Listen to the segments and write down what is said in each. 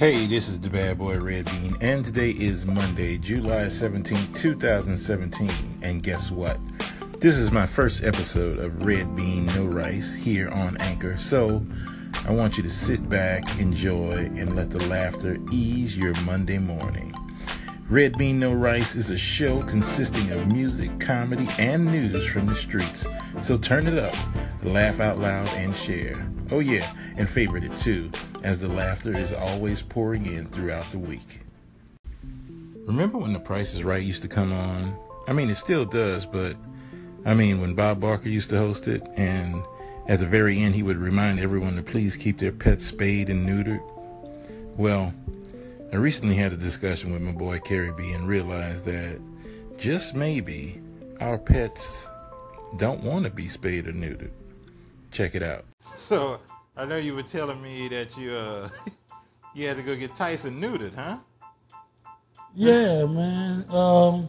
Hey, this is the bad boy Red Bean, and today is Monday, July 17, 2017. And guess what? This is my first episode of Red Bean No Rice here on Anchor, so I want you to sit back, enjoy, and let the laughter ease your Monday morning. Red Bean No Rice is a show consisting of music, comedy, and news from the streets. So turn it up, laugh out loud, and share. Oh, yeah, and favorite it too, as the laughter is always pouring in throughout the week. Remember when The Price is Right used to come on? I mean, it still does, but I mean, when Bob Barker used to host it, and at the very end, he would remind everyone to please keep their pets spayed and neutered. Well, I recently had a discussion with my boy Carrie B and realized that just maybe our pets don't want to be spayed or neutered. Check it out. So, I know you were telling me that you uh you had to go get Tyson neutered, huh? Yeah, man. Um,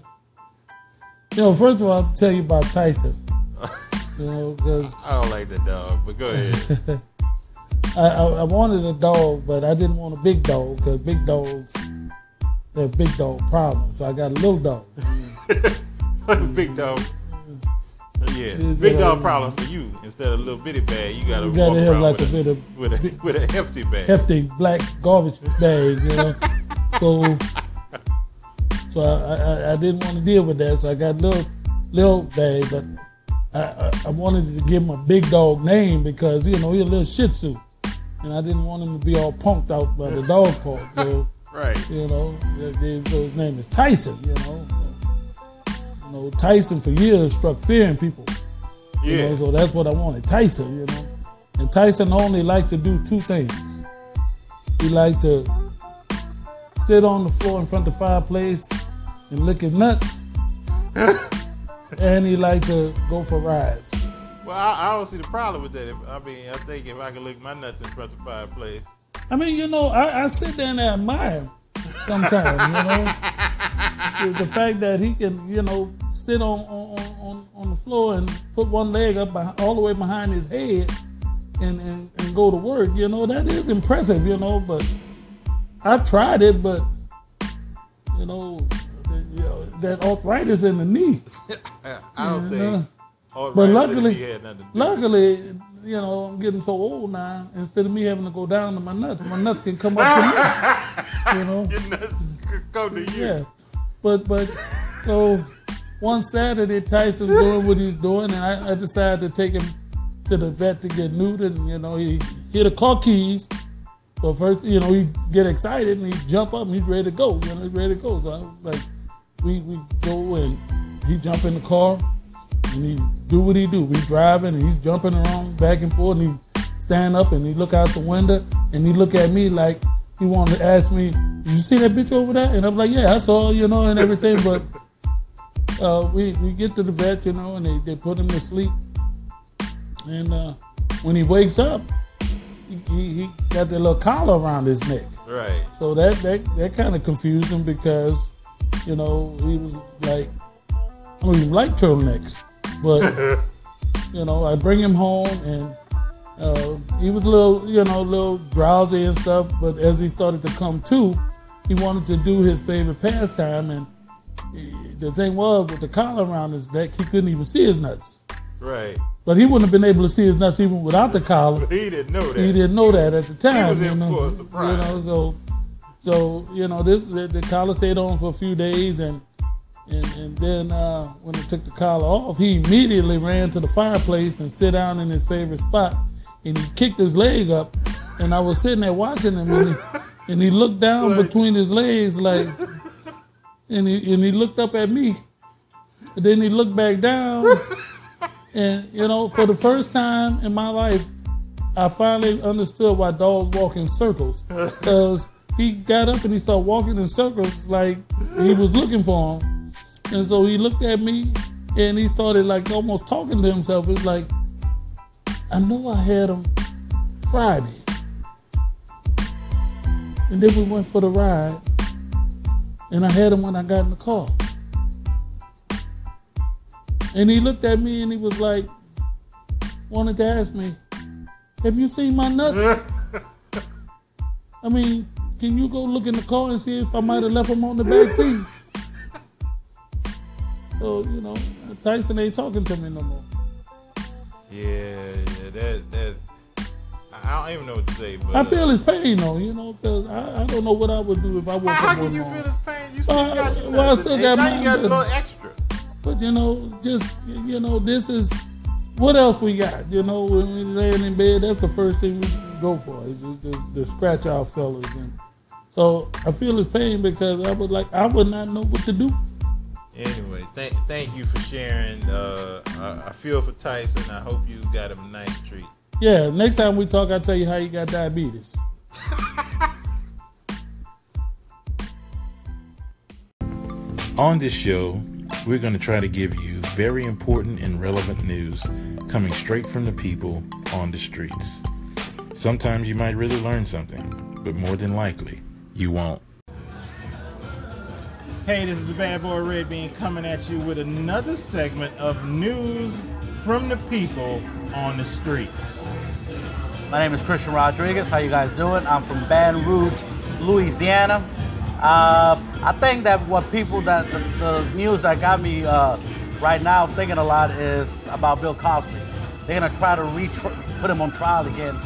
you know, first of all, I'll tell you about Tyson. you know, because I don't like the dog, but go ahead. I, I, I wanted a dog, but I didn't want a big dog because big dogs they have big dog problems. So I got a little dog. big dog. Yeah, big dog uh, problem for you. Instead of a little bitty bag, you got to You walk gotta have around like with, a bit with a with a hefty bag. hefty black garbage bag, you know. so, so I, I, I didn't want to deal with that. So I got a little little bag, but I, I, I wanted to give him a big dog name because you know he's a little Shih Tzu, and I didn't want him to be all punked out by the dog park. So, Right. you know, so his name is Tyson. You know, so, you know Tyson for years struck fear in people. You Yeah. know, so that's what I wanted, Tyson, you know. And Tyson only liked to do two things. He liked to sit on the floor in front of the fireplace and lick his nuts. and he liked to go for rides. Well, I, I don't see the problem with that. I mean, I think if I can lick my nuts in front of the fireplace, I mean, you know, I, I sit there and I admire sometimes, you know. the, the fact that he can, you know, sit on, on, on, on the floor and put one leg up all the way behind his head and, and, and go to work, you know, that is impressive, you know, but I tried it, but, you know, the, you know that arthritis in the knee. I don't think. But luckily- he had nothing to do. Luckily, you know, I'm getting so old now, instead of me having to go down to my nuts, my nuts can come up to me, you know. Your nuts could come to you. Yeah, but but so one Saturday Tyson's doing what he's doing, and I, I decided to take him to the vet to get neutered. And you know, he hit the car keys. So first, you know, he get excited and he jump up and he's ready to go. You know, he's ready to go. So I was like, we we go and he jump in the car and he do what he do. We driving and he's jumping around back and forth and he stand up and he look out the window and he look at me like he wanted to ask me, "Did you see that bitch over there?" And I'm like, "Yeah, I saw, you know, and everything." But uh, we we get to the vet, you know, and they, they put him to sleep. And uh, when he wakes up, he, he, got that little collar around his neck. Right. So that that, that kind of confused him because, you know, he was like, I don't even like turtlenecks, but you know, I bring him home and uh, he was a little, you know, a little drowsy and stuff. But as he started to come to, he wanted to do his favorite pastime, and the thing was with the collar around his neck, he couldn't even see his nuts. Right. But he wouldn't have been able to see his nuts even without the collar He didn't know that. he didn't know that at the time. He was you in know, for a surprise. You know, so so you know this the, the collar stayed on for a few days, and and and then uh, when they took the collar off, he immediately ran to the fireplace and sit down in his favorite spot, and he kicked his leg up, and I was sitting there watching him, and he, and he looked down between his legs like, and he and he looked up at me, and then he looked back down. And you know, for the first time in my life, I finally understood why dogs walk in circles. Because he got up and he started walking in circles like he was looking for him. And so he looked at me and he started like almost talking to himself. It's like, I know I had him Friday. And then we went for the ride. And I had him when I got in the car. And he looked at me and he was like, wanted to ask me, have you seen my nuts? I mean, can you go look in the car and see if I might have left them on the back seat? So you know, Tyson ain't talking to me no more. Yeah, yeah, that that. I don't even know what to say, but I feel his pain though, you know, because I, I don't know what I would do if I woke How, how can you feel his pain? You still Well, got your well, I still got now you got a little extra. But you know, just you know, this is what else we got. You know, when we laying in bed, that's the first thing we go for is just, just, to scratch our fellas. And so I feel his pain because I would like I would not know what to do. Anyway, thank thank you for sharing. Uh, I, I feel for Tyson. I hope you got him a nice treat. Yeah, next time we talk, I'll tell you how you got diabetes. On this show, we're going to try to give you very important and relevant news coming straight from the people on the streets. Sometimes you might really learn something, but more than likely, you won't. Hey, this is the Bad Boy Red Bean coming at you with another segment of news from the people on the streets. My name is Christian Rodriguez. How you guys doing? I'm from Baton Rouge, Louisiana. Uh, I think that what people that the, the news that got me uh, right now thinking a lot is about Bill Cosby. They're gonna try to put him on trial again.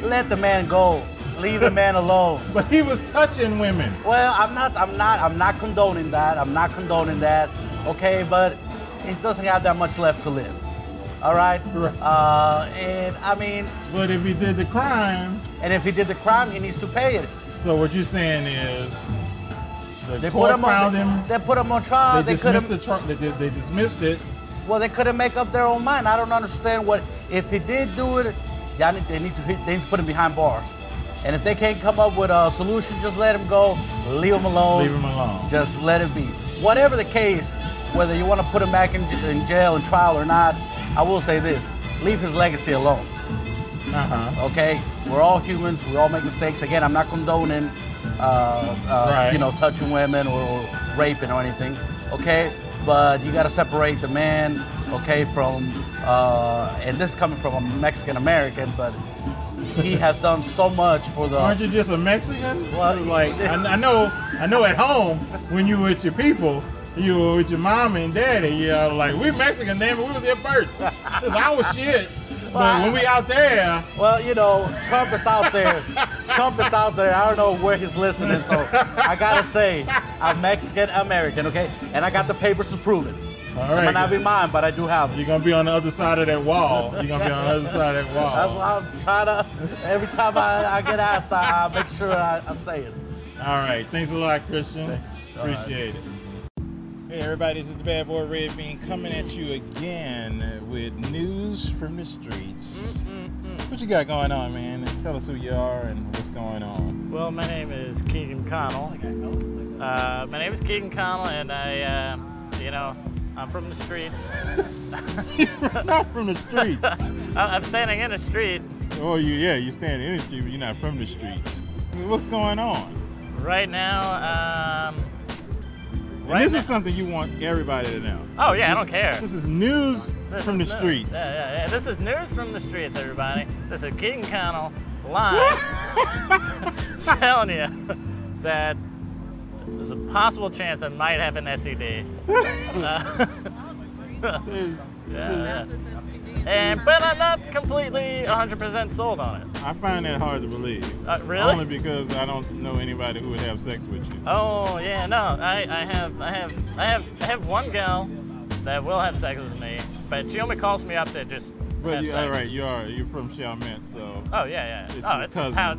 Let the man go. Leave the man alone. But he was touching women. Well, I'm not. I'm not. I'm not condoning that. I'm not condoning that. Okay, but he doesn't have that much left to live. All right. Right. Uh, and I mean, But if he did the crime, and if he did the crime, he needs to pay it. so what you're saying is the They put him on. They, him. they put him on trial. they They, dismissed the tri- they, they, they dismissed it. Well, they couldn't make up their own mind. I don't understand what if he did do it. Y'all need, they need to hit, they need to put him behind bars. And if they can't come up with a solution, just let him go. Leave him alone. Leave him alone. Just let it be. Whatever the case, whether you want to put him back in, j- in jail and trial or not, I will say this: leave his legacy alone. Uh huh. Okay, we're all humans. We all make mistakes. Again, I'm not condoning, uh, uh, Right. you know, touching women or, or raping or anything. Okay, but you got to separate the man, okay, from, uh, and this is coming from a Mexican American, but he has done so much for the. Aren't you just a Mexican? Well, like I, I know, I know. At home, when you with your people, you were with your mom and daddy. You're like, we Mexican, damn it, we was here first. Is our shit. But when we out there, Well, you know, Trump is out there. Trump is out there. I don't know where he's listening, so I gotta say, I'm Mexican American, okay? And I got the papers to prove it. All It right, might not be mine, but I do have it. you're gonna be on the other side of that wall. You're gonna be on the other side of that wall. That's why I'm trying to. Every time I, I get asked, I, I make sure I, I'm saying. All right. Thanks a lot, Christian. All right. Appreciate it. Hey, everybody, this is the Bad Boy Red Bean coming at you again with news from the streets. What you got going on, man? Tell us who you are and what's going on. Well, my name is Keegan Connell. Uh, my name is Keegan Connell, and I, uh, you know, I'm from the streets. not from the streets. I- I'm standing in a street oh, you, yeah, you're standing in the street, but you're not from the streets. What's going on? right now. Um, And Right this now- is something you want everybody to know. oh yeah, I don't care. This is news This from the news. streets. Yeah, yeah, yeah. This is news from the streets, everybody. This is Keegan Connell live telling you that there's a possible chance I might have an STD. Yeah. And but I'm not completely 100% sold on it. I find that hard to believe. Uh, really? Only because I don't know anybody who would have sex with you. Oh yeah, no, I, I have I have I have I have one gal that will have sex with me, but she only calls me up to just But you, all right, you are you're from Chalmette, so Oh yeah, yeah. It's oh, it's just how.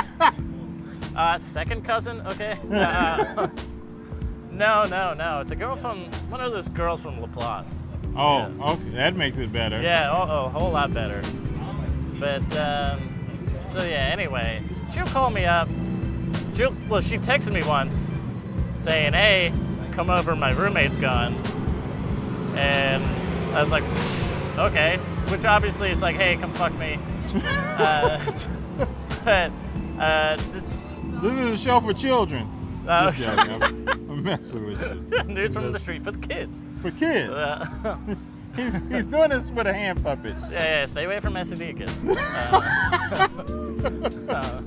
uh, second cousin, okay. Uh, no, no, no. It's a girl from one of those girls from Laplace. oh, okay, that makes it better. Yeah, oh, oh, a whole lot better. But um, so yeah. Anyway, she'll call me up. She'll well, she texted me once saying, "Hey, come over. My roommate's gone." And I was like, "Okay," which obviously is like, "Hey, come fuck me." uh, but uh, This is a show for children. uh, joking. I'm, I'm messing with you. news from the street for the kids. For kids. Uh, he's, he's doing this with a hand puppet. yeah, yeah, stay away from STD kids. Uh,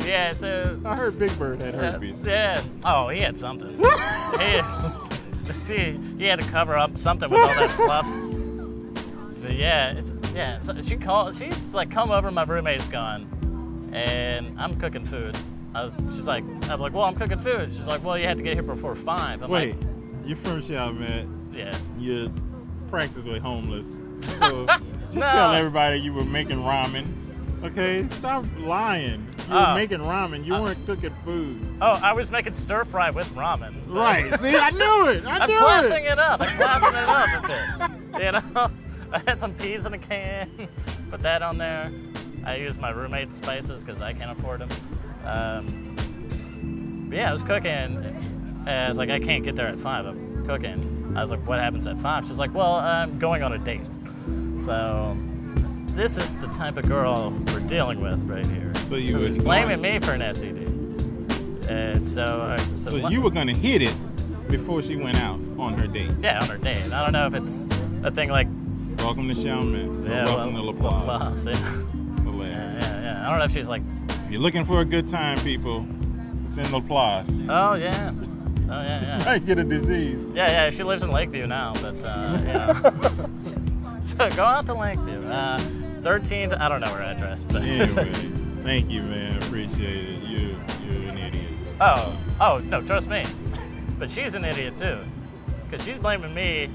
uh, so I heard Big Bird had uh, herpes. yeah. Oh, he had something. he, he, he had to cover up something with all that fluff. But yeah, it's yeah. So she called. She's like, "Come over. My roommate's gone, and I'm cooking food." I was, she's like, "I'm like, well, I'm cooking food." She's like, "Well, you have to get here before 5 I'm Wait, like, your first job, man, "Yeah." you're practically homeless. So just No. tell everybody you were making ramen. Okay, stop lying. You were Oh. making ramen. You Uh, weren't cooking food. Oh, I was making stir fry with ramen. Right. See, I knew it. I knew it. I'm knew classing it. it up. I'm classing it up a bit. You know, I had some peas in a can. Put that on there. I use my roommate's spices because I can't afford them. Um, but yeah, I was cooking. And I was like, I can't get there at five. I'm cooking. I was like, what happens at five? She's like, well, I'm going on a date. So this is the type of girl we're dealing with right here. So you was blaming me for an STD. And so, uh, so, So you were gonna hit it before she went out on her date. yeah, on her date. I don't know if it's a thing like Welcome to or yeah, welcome well, to LaPlace. Laplace, Yeah. I don't know if she's like, If you're looking for a good time, people, it's in LaPlace. oh yeah, oh yeah, yeah, Might get a disease. yeah, yeah. She lives in Lakeview now, but uh, yeah. so go out to Lakeview. Uh, 13. I don't know her address, but Anyway, thank you, man. Appreciate it. You, you're an idiot. oh, oh no, trust me. But she's an idiot too, because she's blaming me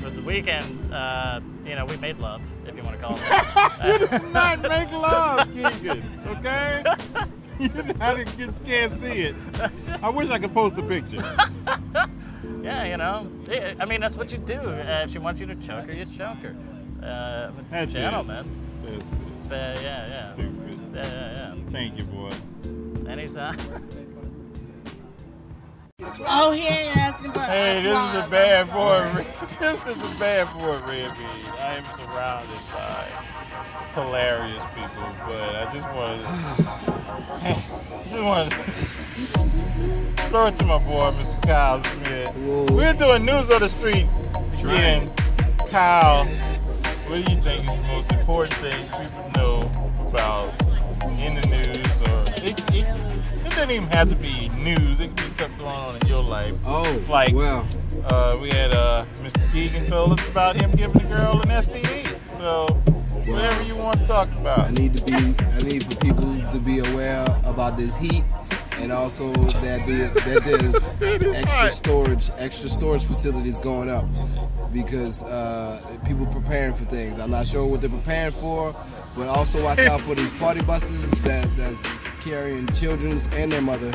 for the weekend. Uh, you know, we made love, if you want to call it. that. not make love, Keegan. Okay? I just can't see it. I wish I could post a picture. Yeah, you know. I mean, that's what you do. Uh, if she wants you to choke her, you choke her. Uh, That's it. gentlemen. That's But yeah, yeah. stupid. Yeah, yeah, yeah. Thank you, boy. Anytime. Oh, he ain't asking for Hey, this is a applause. bad boy. This is a bad boy, Red Bean. I am surrounded by hilarious people, but I just wanted, just wanted to throw it to my boy, Mr. Kyle Smith. We're doing news on the street. Again, Kyle, what do you think is the most important thing people know about it doesn't even have to be news. It could be something going on in your life. Oh, Like- well, Uh, we had uh, Mr. Keegan told us about him giving the girl an STD. So whatever you want to talk about. I need to be. I need for people to be aware about this heat, and also that that there's extra storage, extra storage facilities going up because uh, people preparing for things. I'm not sure what they're preparing for, but also watch out for these party buses that that's carrying children's and their mother.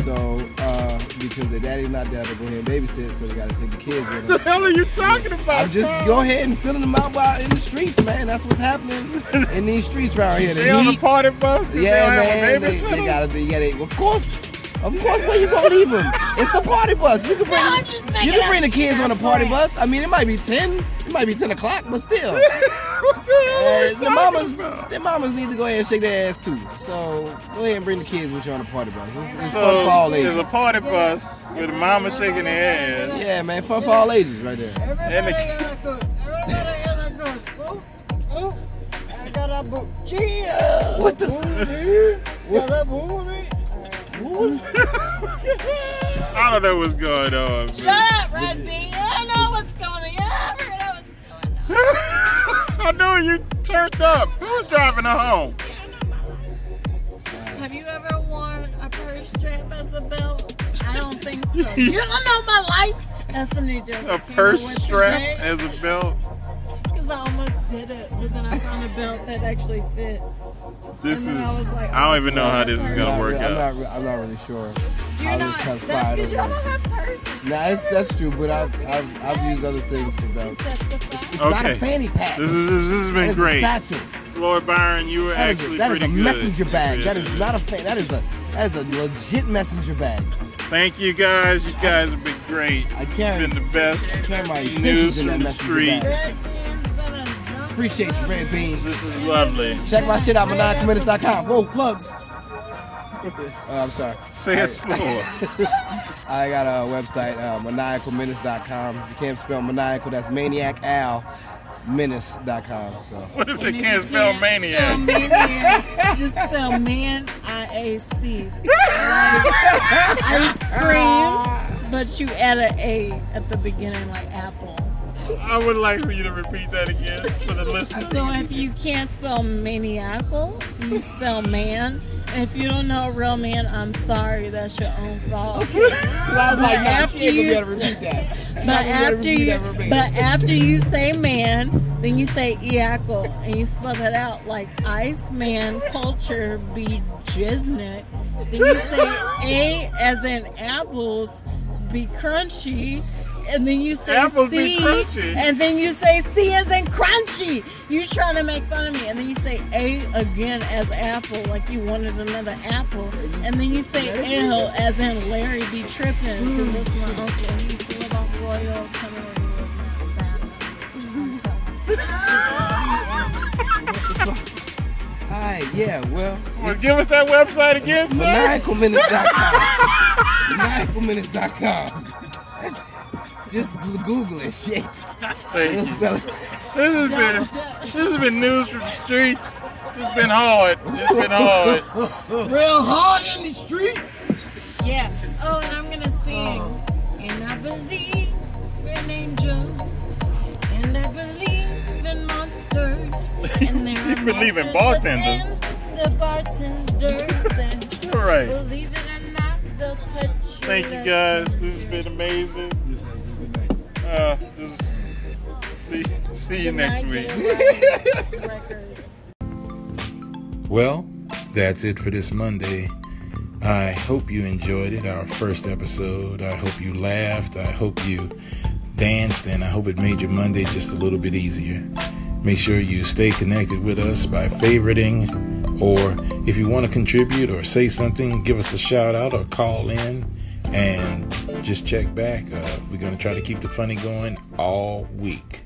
So uh, because their daddy's not there to go ahead and babysit, so they got to take the kids with them. What the hell are you talking about? I'm just Kyle? go ahead and filling them out by, in the streets, man. That's what's happening in these streets around here. The They on the party bus. yeah, man. They, they gotta, they gotta. Of course, of course. Where you gonna leave them? It's the party bus. You can bring, I'm just you can bring the kids on a I'm party playing. bus. I mean, it might be ten, it might be ten o'clock, but still, what the hell are uh, the mamas, about? the mamas need to go ahead and shake their ass too. So go ahead and bring the kids with you on the party bus. It's, it's fun for all there's ages. a party bus with a mama shaking their ass. Yeah, man, fun for all ages right there. And the, Everybody in the group. Oh, oh, I got a boot. Cheers. What the? Booty. I don't know what's going on. Shut man. up, Red Bean. I know what's going on. I know what's going on. I know you turned up. Who's driving her home? Have you ever worn a purse strap as a belt? I don't think so. you don't know my life. That's a new joke. A purse strap as a belt? Because I almost did it, but then I found a belt that actually fit. This is. I like, I don't even know how this is gonna not, work re- I'm out. not, I'm not really sure You're how not. this That's conspired. because y'all don't have purses. Nah, it's, that's true, but I've, I've, I've used other things for belts. Testify. It's not a fanny pack. This is this has been great. a satchel. Floyd Byron, you were That is, actually a, that is pretty a good. messenger bag. That Yeah. is not a fan. That is a that is a legit messenger bag. Thank you guys. You guys have been great. I carry- It's been the best carry my news essentials in from that the messenger Appreciate you, Red Bean. This is lovely. Check my shit out, maniacalminutes.com. Whoa, plugs. Oh, I'm sorry. Say it slower. I got a website, uh, maniacalminutes.com. If you can't spell maniacal, that's maniac Al. menace.com. So What if they And if can't you spell Spell maniac? maniac, just spell man, I A C. Like ice cream, but you add a A at the beginning, like apple. I would like for you to repeat that again for the listeners. So if you can't spell maniacal, you spell man. And if you don't know a real man, I'm sorry, that's your own fault. I was like, nah, after gonna you- repeat that. But not gonna be able to after you, but after you say man, then you say iacle, and you spell that out like Iceman culture be jiznik. Then you say a as in apples be crunchy, and then you say Apples be C, crunchy. and then you say C as in crunchy. You trying to make fun of me, and then you say A again as apple, like you wanted another apple, and then you say L as in Larry be tripping, because that's my uncle. He used to live off Royal. Tell me where he lives now. All right, yeah, well, Well, give us that website again, sir. maniacalminutes.com. maniacalminutes.com. Just Google it, shit. Thank It'll you. spell it. This has been this has been news from the streets. It's been hard. It's been hard. Real hard in the streets. Yeah. Oh, and I'm gonna sing. Oh. And I believe in angels. And I believe in monsters. And there You are believe in bartenders. within The bartenders. And All right. believe it or not, they'll touch you. Thank you guys. This has been amazing. Uh, this is, see see you next week. Well, that's it for this Monday. I hope you enjoyed it, our first episode. I hope you laughed. I hope you danced, and I hope it made your Monday just a little bit easier. Make sure you stay connected with us by favoriting, or if you want to contribute or say something, give us a shout out or call in and just check back. Uh, we're going to try to keep the funny going all week.